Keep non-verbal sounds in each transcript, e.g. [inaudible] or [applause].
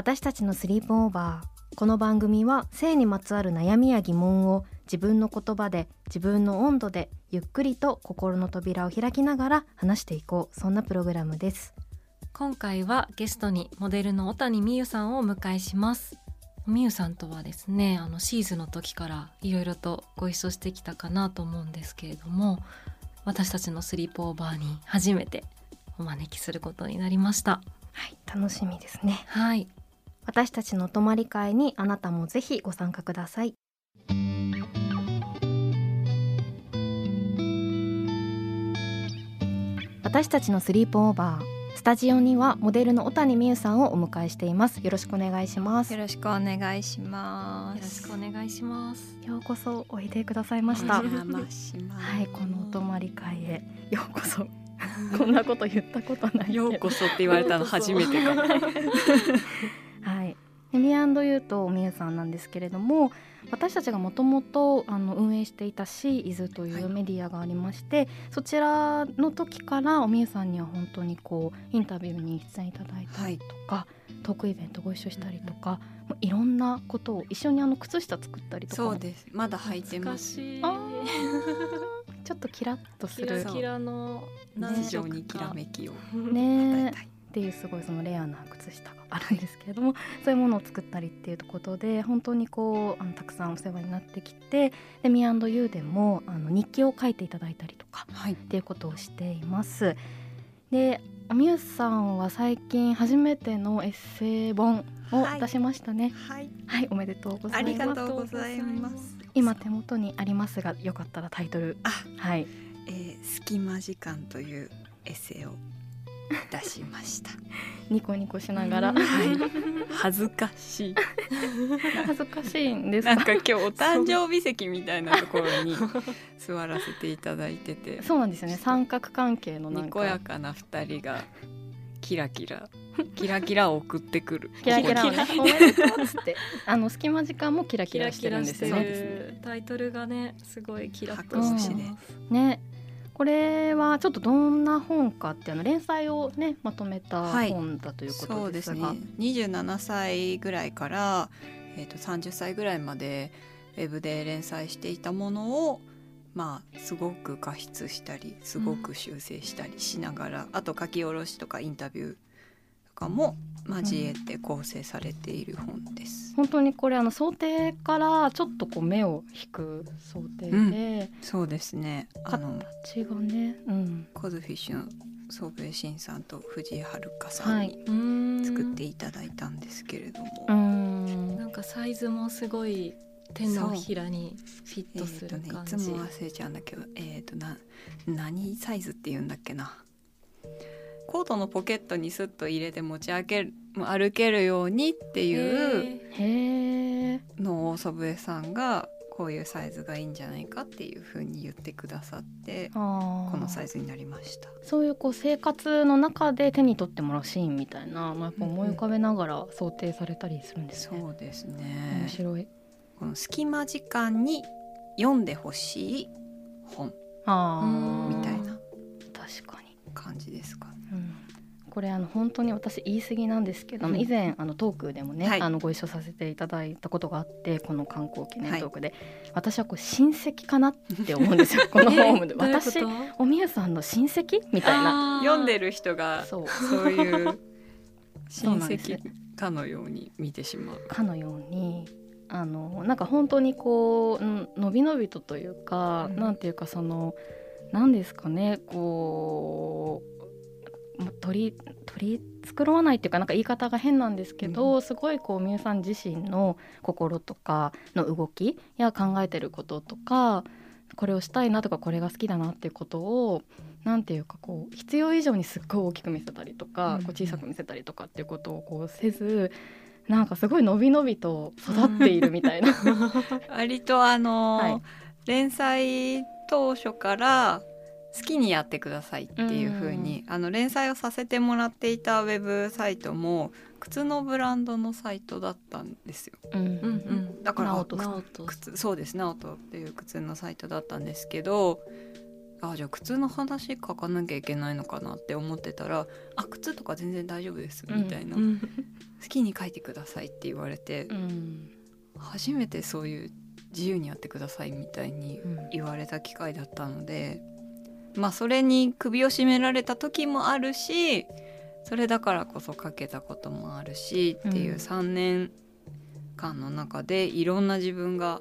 私たちのスリープオーバーこの番組は性にまつわる悩みや疑問を自分の言葉で自分の温度でゆっくりと心の扉を開きながら話していこう。そんなプログラムです。今回はゲストにモデルの小谷美優さんをお迎えします。美優さんとはですねあのシーズンの時からいろいろとご一緒してきたかなと思うんですけれども私たちのスリープオーバーに初めてお招きすることになりました。はい楽しみですね。はい私たちの泊まり会にあなたもぜひご参加ください。私たちのスリープオーバースタジオにはモデルの小谷美優さんをお迎えしています。よろしくお願いします。よろしくお願いしまよろしす。くお願いします。ようこそおいでくださいました。お邪魔します。はいこのお泊まり会へ。ようこそ。こんなこと言ったことないようこそって言われたの初めてかも [laughs] はい。でミアンドユーとみゆさんなんですけれども私たちがもともとあの運営していたシーイズというメディアがありまして、そちらの時からおみゆさんには本当にこうインタビューに出演いただいたりとか、トークイベントご一緒したりとか、もういろんなことを一緒にあの靴下作ったりとかもそうです。まだ履いて懐かます。[laughs] ちょっとキラッとすキラるキラの日常にきらめきをね与えたい。っていうすごいそのレアな靴下があるんですけれどもそういうものを作ったりっていうことで本当にこうあのたくさんお世話になってきてで Me&You でもあの日記を書いていただいたりとかはい。っていうことをしています。でみゆさんは最近初めてのエッセイ本をはい出しましたね。はい。はい、おめでとうござありいます。がとうございます。今手元にありますが、よかったらタイトル。あ、はい。えー、隙間時間というエッセイを出しました。[laughs] ニコニコしながら。うん。[laughs] 恥ずかしい。恥ずかしいんですか？なんか今日お誕生日席みたいなところに [laughs] 座らせていただいてて、そうなんですよね。三角関係のなんにか。こやかな二人がキラキラ。キラキラを送ってくる。キラキラをね、おめでとうっつって、あの隙間時間もキラキキララしてるんですよね。るタイトルがねすごいキラッと白して星でますね、これはちょっとどんな本かってあの連載をねまとめたはい。本だというこそうですね。とですが、27歳ぐらいから、えー、と30歳ぐらいまでウェブで連載していたものをまあすごく加筆したりすごく修正したりしながら、あと書き下ろしとかインタビューとかも交えて構成されている本です。本当にこれあの想定からちょっとこう目を引く想定で、そうですね。あの形がね、うん、コズフィッシュの宗兵衛新さんと藤井遥さんはい。にうーん。作っていただいたんですけれども、うん、なんかサイズもすごい手のひらにフィッえトすーとね、いる感じ、つも忘れちゃうんだけどえっ、とな何サイズって言うんだっけなコートのポケットにスッと入れて持ち歩ける歩けるようにっていうのを祖父江さんがこういうサイズがいいんじゃないかっていうふうに言ってくださってこのサイズになりました。そういうこう生活の中で手に取ってもらうシーンみたいな、まあ、やっぱ思い浮かべながら想定されたりするんですね。そうですね面白い。この隙間時間に読んでほしい本みたいな確かに。感じですかね。うん。これあの本当に私言い過ぎなんですけど、うん。以前あのトークでもね、はい。あのご一緒させていただいたことがあってこの観光記念トークで、私はこう親戚かなって思うんですよ [laughs] このホームで。私おみゆさんの親戚みたいな。読んでる人がそう。そういう [laughs] そう親なんです戚かのように見てしまう。かのようにあのなんか本当にこううんのびのびとというか、うん。なんていうかそのなんですかねこうま取り取り繕わないっていうかなんか言い方が変なんですけど、すごいこうみゆさん自身の心とかの動きや考えてることとかこれをしたいなとかこれが好きだなっていうことをなんていうかこう必要以上にすっごい大きく見せたりとか、うん。こう小さく見せたりとかっていうことをこうせずなんかすごいのびのびと育っているみたいな。[laughs] 割とあの、はい。連載当初から好きにやってくださいっていう風に、あの連載をさせてもらっていたウェブサイトも靴のブランドのサイトだったんですよ。うん。うんうん。だから靴そうです。直人っていう靴のサイトだったんですけどあじゃあ靴の話書かなきゃいけないのかなって思ってたら「あ靴とか全然大丈夫です」みたいな、うん。好きに書いてください」って言われて、うん。初めてそういう自由にやってくださいみたいに言われた機会だったのでまあそれに首を絞められた時もあるしそれだからこそ書けたこともあるしっていううん。3年間の中でいろんな自分が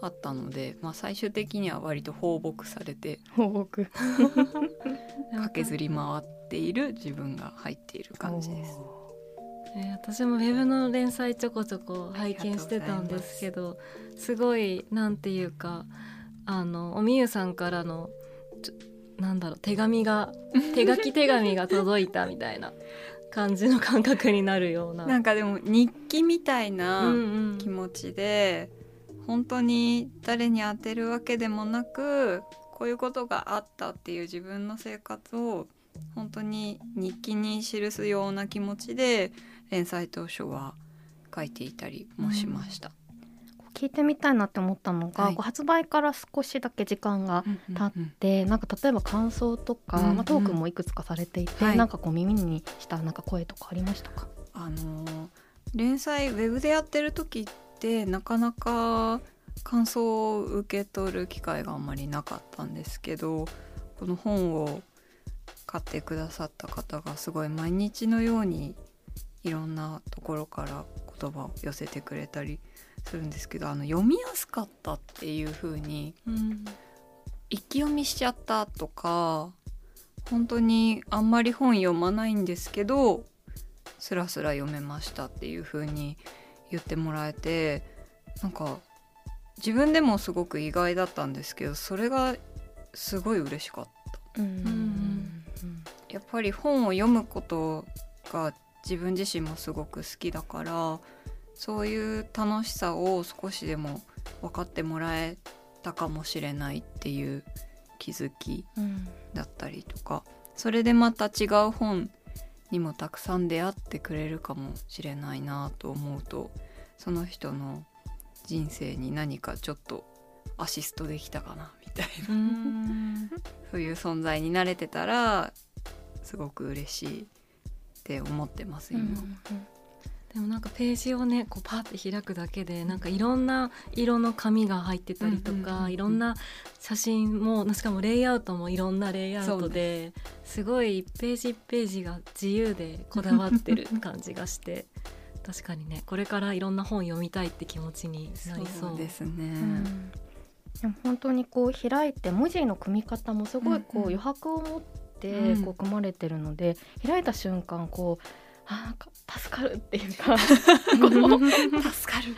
あったので、まあ、最終的には割と放牧されて放牧。[laughs] 駆けずり回っている自分が入っている感じです。えー私もウェブの連載ちょこちょこ拝見してたんですけどすごいなんていうかあのおみゆさんからのちょなんだろう手紙が手書き手紙が届いたみたいな感じの感覚になるような。なんかでも日記みたいな、うんうん気持ちで本当に誰に当てるわけでもなくこういうことがあったっていう自分の生活を本当に日記に記すような気持ちで連載当初は書いていたりもしました。聞いてみたいなって思ったのが、はい。発売から少しだけ時間が経っうんて、なんか例えば感想とか、うんうん。まあ、トークもいくつかされていて、はい。なんかこう耳にしたなんか声とかありましたか、あのー連載ウェブでやってる時ってなかなか感想を受け取る機会があんまりなかったんですけどこの本を買ってくださった方がすごい毎日のようにいろんなところから言葉を寄せてくれたりするんですけどあの読みやすかったっていう風にうん。一気読みしちゃったとか本当にあんまり本読まないんですけどスラスラ読めましたっていう風に言ってもらえてなんか自分でもすごく意外だったんですけどそれがすごい嬉しかった。やっぱり本を読むことが自分自身もすごく好きだからそういう楽しさを少しでも分かってもらえたかもしれないっていう気づきうん。だったりとかそれでまた違う本にもたくさん出会ってくれるかもしれないなと思うとその人の人生に何かちょっとアシストできたかなみたいな。うん。[laughs] そういう存在になれてたらすごく嬉しいって思ってます今。でもなんかページをねこうパッて開くだけでなんかいろんな色の紙が入ってたりとかいろんな写真もしかもレイアウトもいろんなレイアウトです。ごい1ページ1ページが自由でこだわってる感じがして [laughs] 確かにねこれからいろんな本読みたいって気持ちになりそう。ですね。うん。でも本当にこう開いて文字の組み方もすごいこう余白を持ってうん。こう組まれてるので、開いた瞬間こうあーなんか助かるっていうか [laughs] 助かる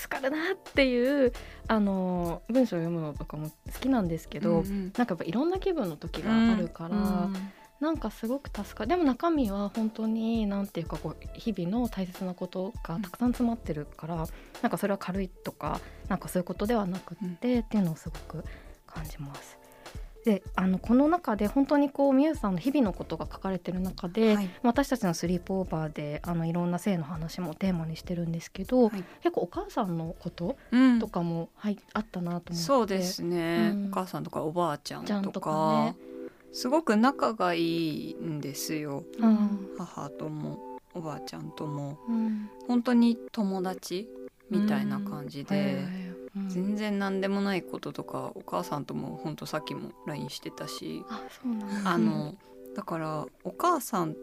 助かるなっていうあの文章を読むのとかも好きなんですけど、うんうん。なんかやっぱいろんな気分の時があるから、なんかすごく助かる。でも中身は本当になんていうかこう日々の大切なことがたくさん詰まってるから、なんかそれは軽いとかなんかそういうことではなくって、っていうのをすごく感じます。であのこの中で本当にこうみゆさんの日々のことが書かれてる中で、はい。私たちのスリープオーバーであのいろんな性の話もテーマにしてるんですけど、はい。結構お母さんのことうん。とかも、はい、あったなと思って。そうですね、うん。お母さんとかおばあちゃんとかとかね。すごく仲がいいんですよ。うん。母ともおばあちゃんとも。うん。本当に友達みたいな感じで、うん。全然何でもないこととかお母さんとも本当さっきも LINE してたしあそうなんだ。あのだからお母さんっ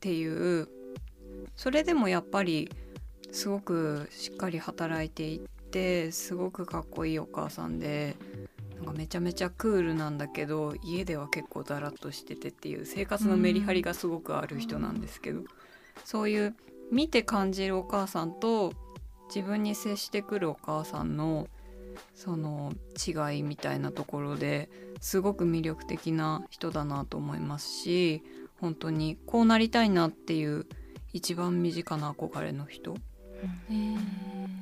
ていうそれでもやっぱりすごくしっかり働いていってすごくかっこいいお母さんでなんかめちゃめちゃクールなんだけど家では結構ダラッとしててっていう生活のメリハリがすごくある人なんですけど、そういう見て感じるお母さんと自分に接してくるお母さんのその違いみたいなところですごく魅力的な人だなと思いますし本当にこうなりたいなっていう一番身近な憧れの人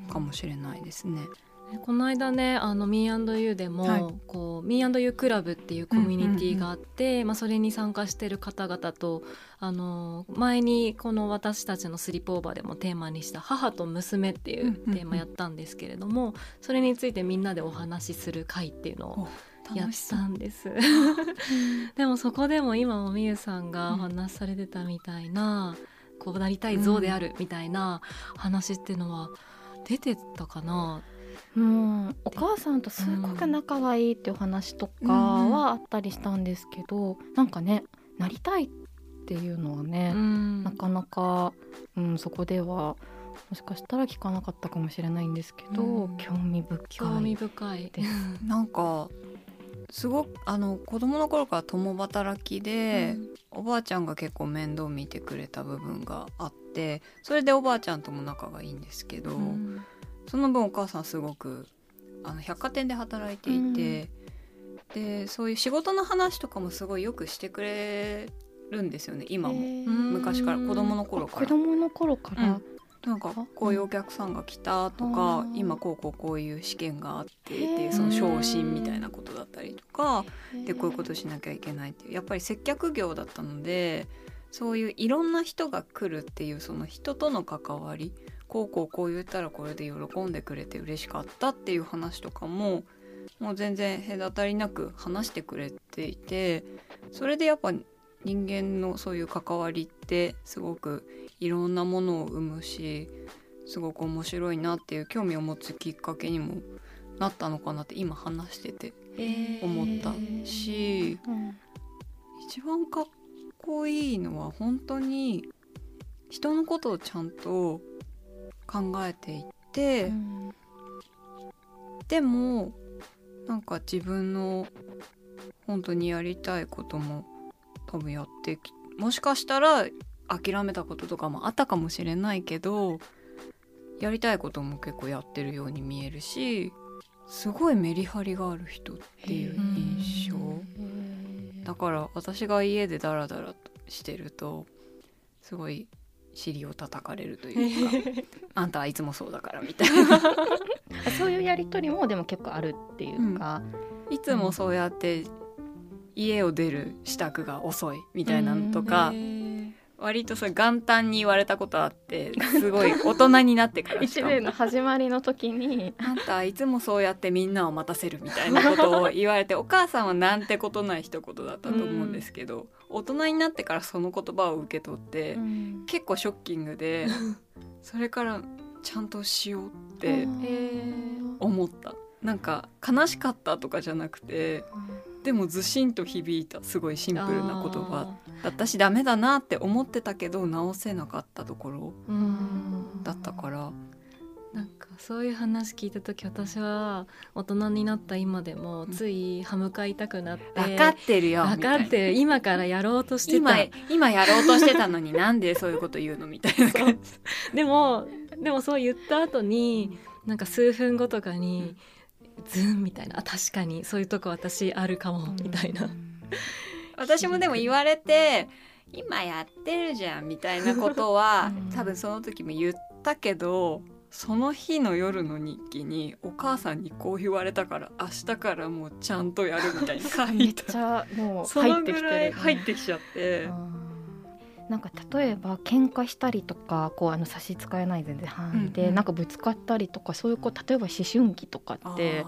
かもしれないですね。この間ねあの Me&You でも、はい、こう Me&You クラブっていうコミュニティがあって、まあ、それに参加してる方々とあの前にこの私たちのスリップオーバーでもテーマにした「母と娘」っていうテーマやったんですけれども、それについてみんなでお話しする会っていうのをやったんです。[laughs] でもそこでも今もみゆさんがお話しされてたみたいな、こうなりたい像であるみたいな話っていうのは出てたかな、うん、お母さんとすごく仲がいいっていう話とかはあったりしたんですけど、うん、なんかねなりたいっていうのはね、うん、なかなか、うん、そこではもしかしたら聞かなかったかもしれないんですけど、うん、興味深い。興味深い。です。なんかすごくあの子供の頃から共働きで、うん、おばあちゃんが結構面倒見てくれた部分があってそれでおばあちゃんとも仲がいいんですけど、うん、その分お母さんすごくあの百貨店で働いていて、うん、でそういう仕事の話とかもすごいよくしてくれるんですよね今も。昔から子供の頃から。子供の頃から、なんかこういうお客さんが来たとか、今こうこうこういう試験があってっていうその昇進みたいなことだったりとかでこういうことしなきゃいけないっていうやっぱり接客業だったのでそういういろんな人が来るっていうその人との関わりこうこうこう言ったらこれで喜んでくれて嬉しかったっていう話とかももう全然隔たりなく話してくれていてそれでやっぱ人間のそういう関わりってすごくいろんなものを生むしすごく面白いなっていう興味を持つきっかけにもなったのかなって今話してて思ったし、えーうん、一番かっこいいのは本当に人のことをちゃんと考えていって、うん、でもなんか自分の本当にやりたいことも多分やってきもしかしたら諦めたこととかもあったかもしれないけどやりたいことも結構やってるように見えるしすごいメリハリがある人っていう印象。だから私が家でダラダラとしてるとすごい尻を叩かれるというか [laughs] あんたはいつもそうだからみたいな。[laughs] そういうやり取りもでも結構あるっていうか、うん、いつもそうやって家を出る支度が遅いみたいなのとか、割とさ元旦に言われたことあってすごい大人になってから一年の始まりの時に「あんたいつもそうやってみんなを待たせる」みたいなことを言われてお母さんはなんてことない一言だったと思うんですけど、うん、大人になってからその言葉を受け取って、うん、結構ショッキングでそれからちゃんとしようって思った。なんか悲しかったとかじゃなくて、でもずしんと響いたすごいシンプルな言葉だったしダメだなって思ってたけど直せなかったところだったから。なんかそういう話聞いた時私は大人になった今でもつい歯向かいたくなって、分かってるよ分かってる。今からやろうとしてた。今やろうとしてたのになんでそういうこと言うのみたいな感じ。でもでもそう言った後になんか数分後とかに、ズンみたいな。確かに。そういうとこ私あるかも。みたいな。[laughs] 私もでも言われて今やってるじゃんみたいなことは多分その時も言ったけどその日の夜の日記にお母さんにこう言われたから明日からもうちゃんとやるみたいな書いたもう入ってきて入ってきちゃって。なんか例えば喧嘩したりとかこうあの差し支えない全然範囲で、うんうん、なんかぶつかったりとかそういうこう例えば思春期とかって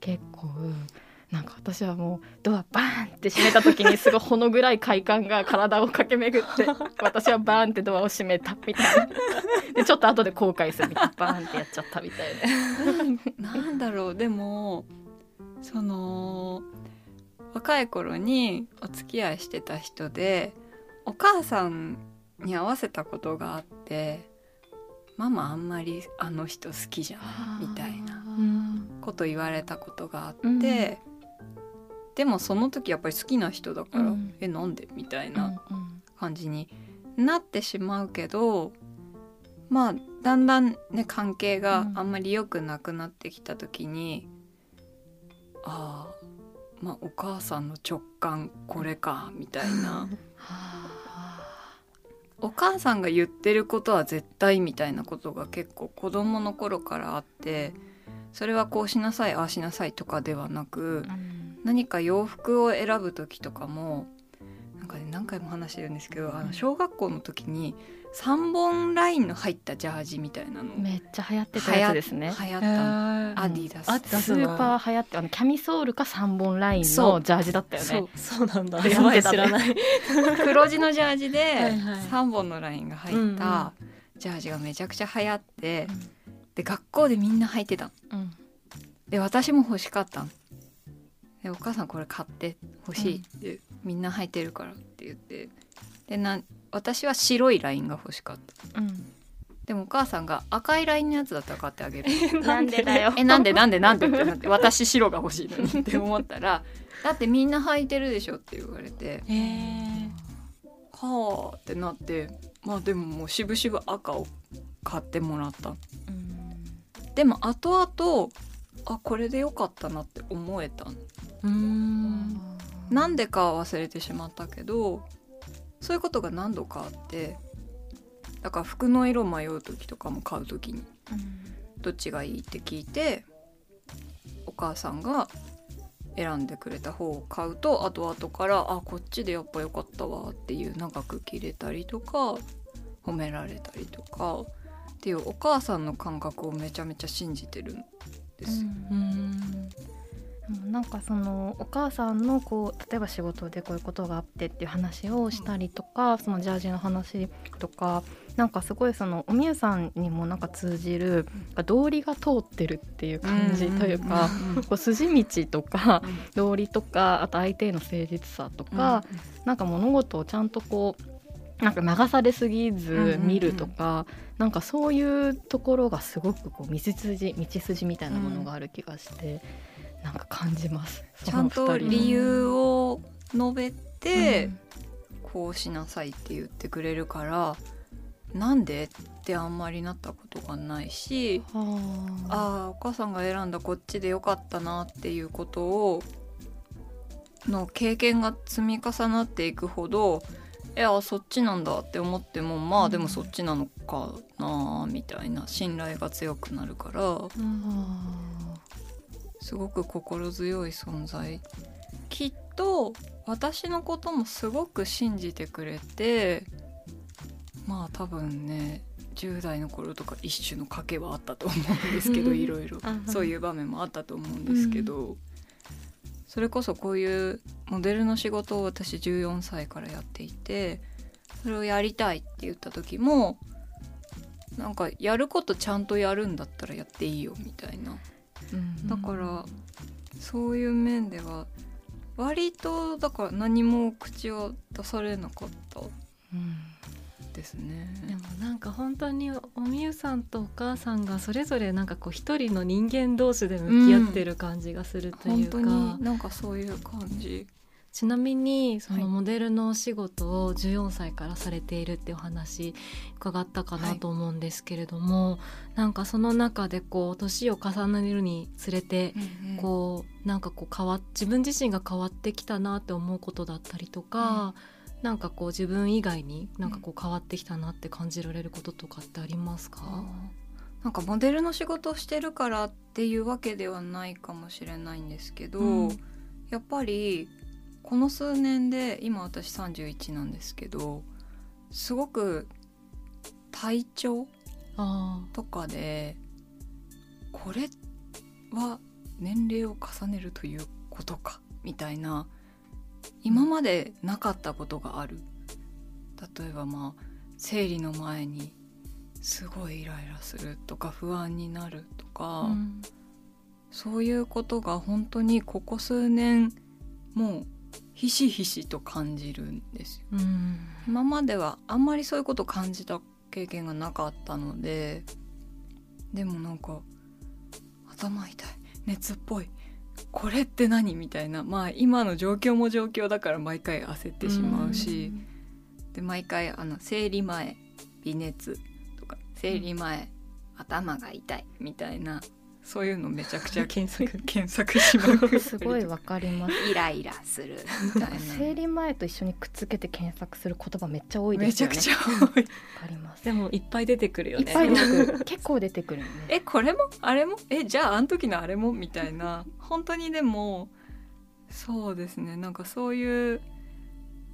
結構なんか私はもうドアバーンって閉めた時にすごいほのぐらい快感が体を駆け巡って [laughs] 私はバーンってドアを閉めたみたいな。でちょっと後で後悔する。みたいなバーンってやっちゃったみたいな。なんだろう。でもその若い頃にお付き合いしてた人でお母さんに合わせたことがあってママあんまりあの人好きじゃないみたいな。こと言われたことがあって、うんでもその時やっぱり好きな人だから、うん。えなんで？みたいうんな感じになってしまうけどまあだんだんね関係があんまり良くなくなってきた時に、ああまあお母さんの直感これかみたいな [laughs] お母さんが言ってることは絶対みたいなことが結構子供の頃からあってそれはこうしなさいああしなさいとかではなく何か洋服を選ぶ時とかもなんかね何回も話してるんですけどあの小学校の時に3本ラインの入ったジャージみたいなの。めっちゃ流行ってたやつですね。流行った。のアディダス。アディダス。ーパー流行ってあのキャミソールか3本ラインそう。のジャージだったよね。そう。そうなんだ。流 [laughs] やばい知らない。[laughs] 黒地のジャージではいはい。3本のラインが入うんうん。ったジャージがめちゃくちゃ流行ってで学校でみんな履いてたの。うん。で私も欲しかったの。でお母さんこれ買って欲しいって、みんな履いてるからって言って。でな私は白いラインが欲しかった。うん。でもお母さんが赤いラインのやつだったら買ってあげる。[laughs] なんでだよ。えなんでなんでなんでってなって私白が欲しいのに。って思ったらだってみんな履いてるでしょって言われて。へえはあってなって。まあでももう渋々赤を買ってもらった。でも後々あこれでよかったなって思えた。のうーん。なんでかは忘れてしまったけどそういうことが何度かあってだから服の色迷う時とかも買う時にどっちがいいって聞いてお母さんが選んでくれた方を買うと後々からあこっちでやっぱ良かったわっていう長く着れたりとか褒められたりとかっていうお母さんの感覚をめちゃめちゃ信じてるんですよ。うーんなんかそのお母さんのこう例えば仕事でこういうことがあってっていう話をしたりとか、そのジャージの話とかなんかすごいそのおみゆさんにもなんか通じる道理が通ってるっていう感じというか、こう筋道とか道理とかあと相手への誠実さとか、なんか物事をちゃんとこうなんか流されすぎず見るとか、なんかそういうところがすごくこう道筋道筋みたいなものがある気がして、なんか感じます。ちゃんと理由を述べて、うん。こうしなさいって言ってくれるからなんでってあんまりなったことがないしはあ。ああお母さんが選んだこっちでよかったなっていうことをの経験が積み重なっていくほどいやそっちなんだって思ってもまあでもそっちなのかなみたいな信頼が強くなるからすごく心強い存在。きっと私のこともすごく信じてくれてまあ多分ね10代の頃とか一種の賭けはあったと思うんですけど [laughs] いろいろ。うんそういう場面もあったと思うんですけど、それこそこういうモデルの仕事を私14歳からやっていてそれをやりたいって言った時もなんかやることちゃんとやるんだったらやっていいよみたいな。うんだからそういう面では割とだから何も口を出されなかったうんですね。でもなんか本当におみゆさんとお母さんがそれぞれなんかこう一人の人間同士で向き合ってる感じがするというか、本当になんかそういう感じ。ちなみにそはい。のモデルのお仕事を14歳からされているっていうお話伺ったかなと思うんですけれども、なんかその中でこう年を重ねるにつれてこうなんかこう変わっ自分自身が変わってきたなって思うことだったりとか、なんかこう自分以外になんかこう変わってきたなって感じられることとかってありますか、なんかモデルの仕事をしてるからっていうわけではないかもしれないんですけど、うん。やっぱりこの数年で今私31なんですけどすごく体調あとかでこれは年齢を重ねるということかみたいな今までなかったことがある。例えばまあ生理の前にすごいイライラするとか不安になるとか、あ、うん。そういうことが本当にここ数年もうひしひしと感じるんですよ。うん今まではあんまりそういうこと感じた経験がなかったのででもなんか頭痛い熱っぽいこれって何みたいなまあ今の状況も状況だから毎回焦ってしまうし、で毎回あの生理前微熱とか生理前、頭が痛いみたいなそういうのめちゃくちゃ検索。検索しまくすごいわかります。イライラするみたいな。生理前と一緒にくっつけて検索する言葉めっちゃ多いでめすよね。ちゃくちゃ多い。わかります。でもいっぱい出てくるよね。いっぱい出てくる。結構出てくるよねえこれもあれも？えじゃああの時のあれも？みたいな。本当にでもそうですね。なんかそういう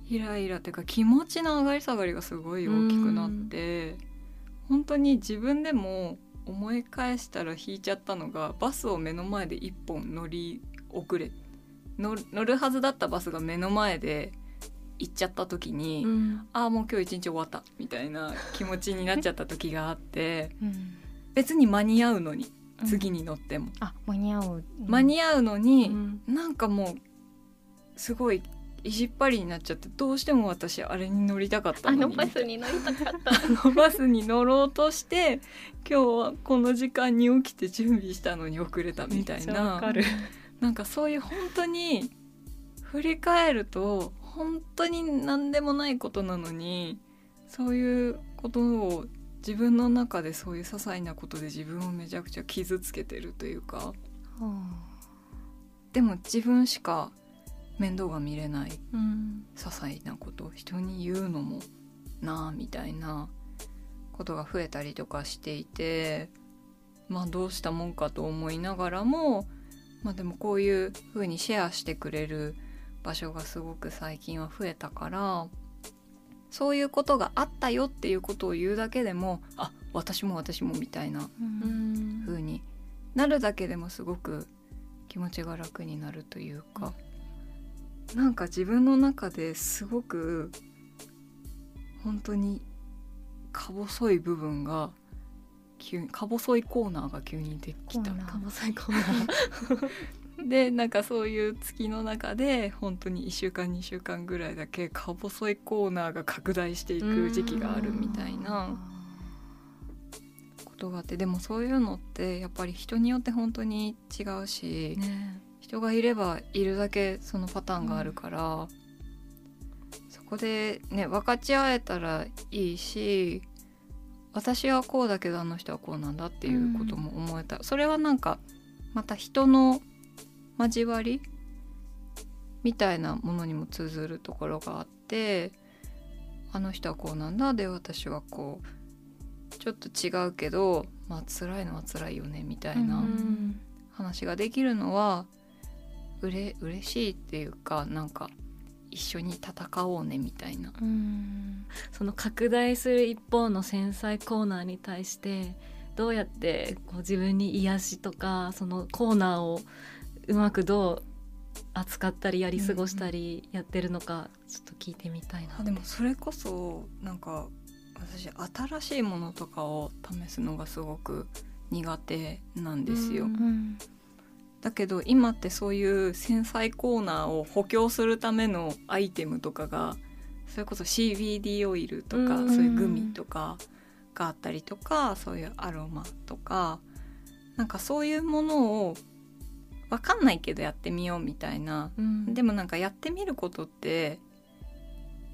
イライラっていうか気持ちの上がり下がりがすごい大きくなって本当に自分でも思い返したら引いちゃったのがバスを目の前で一本乗り遅れ乗るはずだったバスが目の前で行っちゃった時に、うん。ああもう今日一日終わったみたいな気持ちになっちゃった時があってうん。別に間に合うのにうん。次に乗っても、あ間に合う。間に合うのに、うん。なんかもうすごい意地っ張りになっちゃってどうしても私あれに乗りたかったあのに。のバスに乗りたかった。[laughs] あのバスに乗ろうとして今日はこの時間に起きて準備したのに遅れたみたいな。かる。なんかそういう本当に振り返ると本当に何でもないことなのにそういうことを自分の中でそういう些細なことで自分をめちゃくちゃ傷つけてるというか。でも自分しか面倒が見れないうん。些細なこと人に言うのもなあみたいなことが増えたりとかしていてまあどうしたもんかと思いながらもまあでもこういう風にシェアしてくれる場所がすごく最近は増えたからそういうことがあったよっていうことを言うだけでもあ私も私もみたいなうん。風になるだけでもすごく気持ちが楽になるというか、なんか自分の中ですごく本当にか細い部分が急にか細いコーナーが急にできた。コーナー。[laughs] でなんかそういう月の中で本当に1週間2週間ぐらいだけか細いコーナーが拡大していく時期があるみたいな。ことがあってでもそういうのってやっぱり人によって本当に違うし、ね人がいればいるだけそのパターンがあるから、そこでね分かち合えたらいいし私はこうだけどあの人はこうなんだっていうことも思えた、それはなんかまた人の交わりみたいなものにも通ずるところがあってあの人はこうなんだで私はこうちょっと違うけどまあ辛いのは辛いよねみたいな。うん話ができるのはうれ嬉しいっていうかなんか一緒に戦おうねみたいな。うん。その拡大する一方の繊細コーナーに対してどうやってこう自分に癒しとかそのコーナーをうまくどう扱ったりやり過ごしたりやってるのかちょっと聞いてみたいな。あでもそれこそなんか私新しいものとかを試すのがすごく苦手なんですよ、うんうんだけど今ってそういう繊細コーナーを補強するためのアイテムとかがそれこそ CBD オイルとか、うん。そういうグミとかがあったりとかそういうアロマとかなんかそういうものを分かんないけどやってみようみたいな。うん。でもなんかやってみることって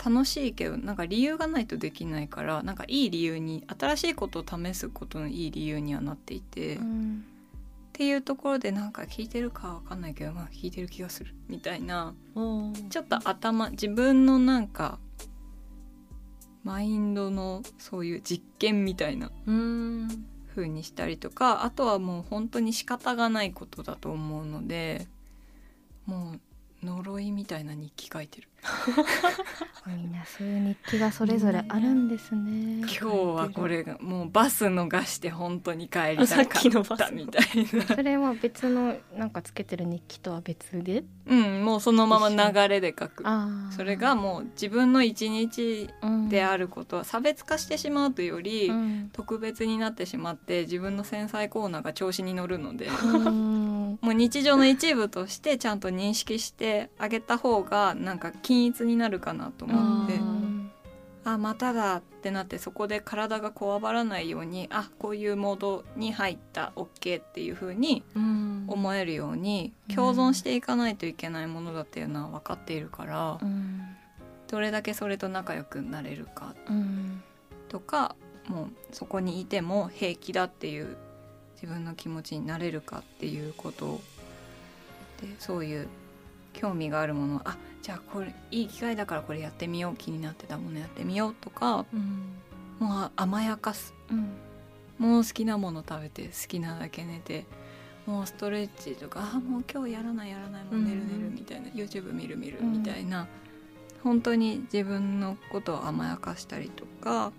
楽しいけどなんか理由がないとできないからなんかいい理由に新しいことを試すことのいい理由にはなっていて。うんっていうところでなんか聞いてるかわかんないけどまあ聞いてる気がするみたいなちょっと頭自分のなんかマインドのそういう実験みたいなうん。風にしたりとかあとはもう本当に仕方がないことだと思うのでもう呪いみたいな日記書いてる。[laughs] みんなそういう日記がそれぞれあるんですね。今日はこれがもうバス逃して本当に帰りたかった。みたいな。それは別のなんかつけてる日記とは別で？うんもうそのまま流れで書く。それがもう自分の一日うん。であることは差別化してしまうというより、うん。特別になってしまって自分の繊細コーナーが調子に乗るので。うん。もう日常の一部としてちゃんと認識してあげた方がなんか均一になるかなと思って。ああまただってなってそこで体がこわばらないようにあこういうモードに入った OK っていう風にうん。思えるように共存していかないといけないものだっていうのは分かっているから、うん。どれだけそれと仲良くなれるかうん。とかもうそこにいても平気だっていう自分の気持ちになれるかっていうことでそういう興味があるものあじゃあこれいい機会だからこれやってみよう気になってたものやってみようとかうん。もう甘やかす。うん。もう好きなもの食べて好きなだけ寝てもうストレッチとかあもう今日やらないやらないもう寝る寝るみたいな、YouTube 見る見るみたいな、本当に自分のことを甘やかしたりとか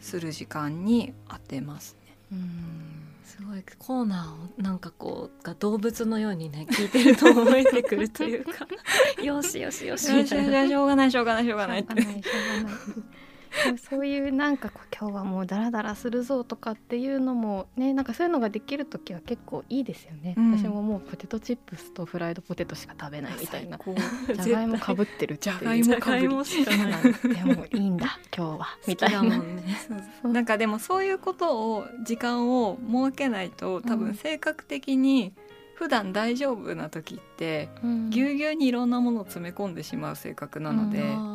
する時間に当てますね。うん。すごいコーナーをなんかこうが動物のようにね聞いてると思えてくるというか。[laughs] よしよしよし。みたいな。しょうがないしょうがないしょうがないっしょうがないそういうなんかこう今日はもうダラダラするぞとかっていうのもねなんかそういうのができる時は結構いいですよね、うん。私ももうポテトチップスとフライドポテトしか食べないみたいな。こじゃがいもかぶってる。じゃがいもかない。でもいいんだ今日は。みたいな。ね。なんかでもそういうことを時間を設けないと多うん。分性格的に普段大丈夫な時ってうん。ぎゅうぎゅうにいろんなものを詰め込んでしまう性格なので、うん。あ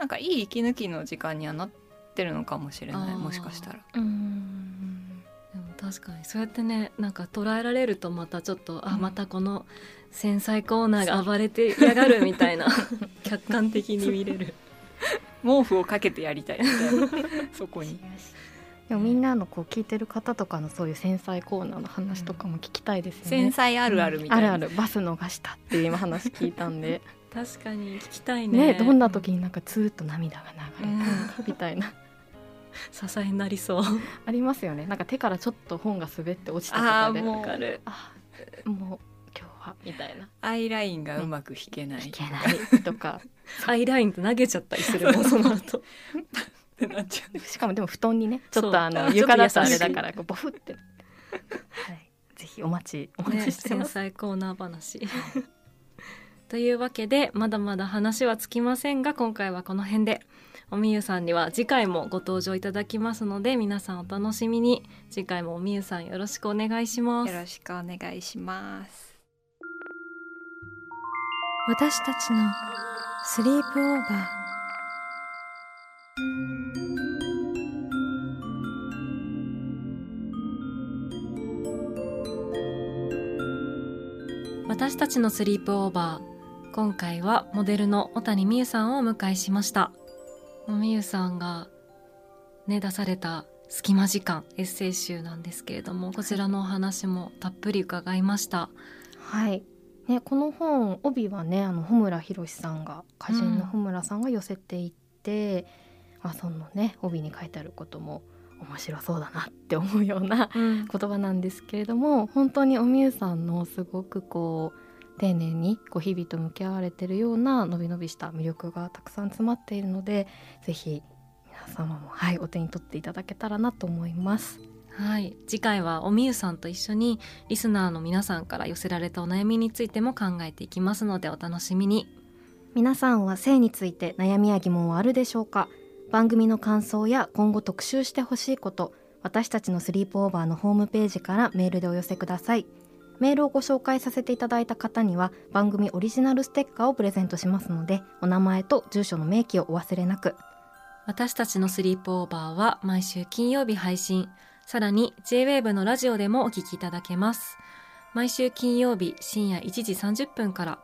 なんかいい息抜きの時間にはなってるのかもしれないもしかしたら。うんーでも確かにそうやってねなんか捉えられるとまたちょっとあうんまたこの繊細コーナーが暴れてやがるみたいな [laughs] 客観的に見れる。[laughs] 毛布をかけてやりたいみたいな [laughs] そこに。でもみんなのこう聞いてる方とかのそういう繊細コーナーの話とかも聞きたいですよね。繊細あるあるみたいな。あるあるバス逃したっていう今話聞いたんで確かに聞きたいね。ねどんな時になんかツーッと涙が流れたのかみたいな。[laughs] 支えになりそう。[laughs] ありますよね。なんか手からちょっと本が滑って落ちたとあかで。あもうわかる。あもう今日はみたいな。アイラインがうまく引けない。いけないとか。[laughs] アイラインって投げちゃったりするもんその後。しかもでも布団にねちょっとあの床だとあれだからこうボフって。はい。ぜひお待ちお待ね、ちして繊ます、細コーナー話。というわけでまだまだ話はつきませんが今回はこの辺で。おみゆさんには次回もご登場いただきますので皆さんお楽しみに。次回もおみゆさんよろしくお願いします。よろしくお願いします。私たちのスリープオーバー。私たちのスリープオーバー今回はモデルの小谷美優さんをお迎えしました。美優さんがね出された隙間時間エッセイ集なんですけれどもこちらのお話もたっぷり伺いました。はい。ね、この本帯はねあの穂村弘さんが歌人の穂村さんが寄せていて、まあそのね帯に書いてあることも面白そうだなって思うようなうん。言葉なんですけれども本当におみゆさんのすごくこう丁寧にこう日々と向き合われてるようなのびのびした魅力がたくさん詰まっているのでぜひ皆様もはいお手に取っていただけたらなと思います。はい。次回はおみゆさんと一緒にリスナーの皆さんから寄せられたお悩みについても考えていきますのでお楽しみに。皆さんは性について悩みや疑問はあるでしょうか？番組の感想や今後特集してほしいこと私たちのスリープオーバーのホームページからメールでお寄せくださいメールをご紹介させていただいた方には番組オリジナルステッカーをプレゼントしますのでお名前と住所の明記をお忘れなく。私たちのスリープオーバーは毎週金曜日配信。さらに JWAVE のラジオでもお聞きいただけます。毎週金曜日深夜1時30分から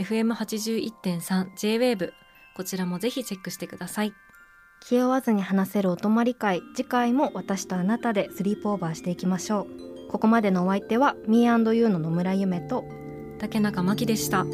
FM81.3 JWAVE こちらもぜひチェックしてください。気負わずに話せるお泊まり会次回も私とあなたでスリープオーバーしていきましょうここまでのお相手は Me&You の野村夢と竹中真希でした。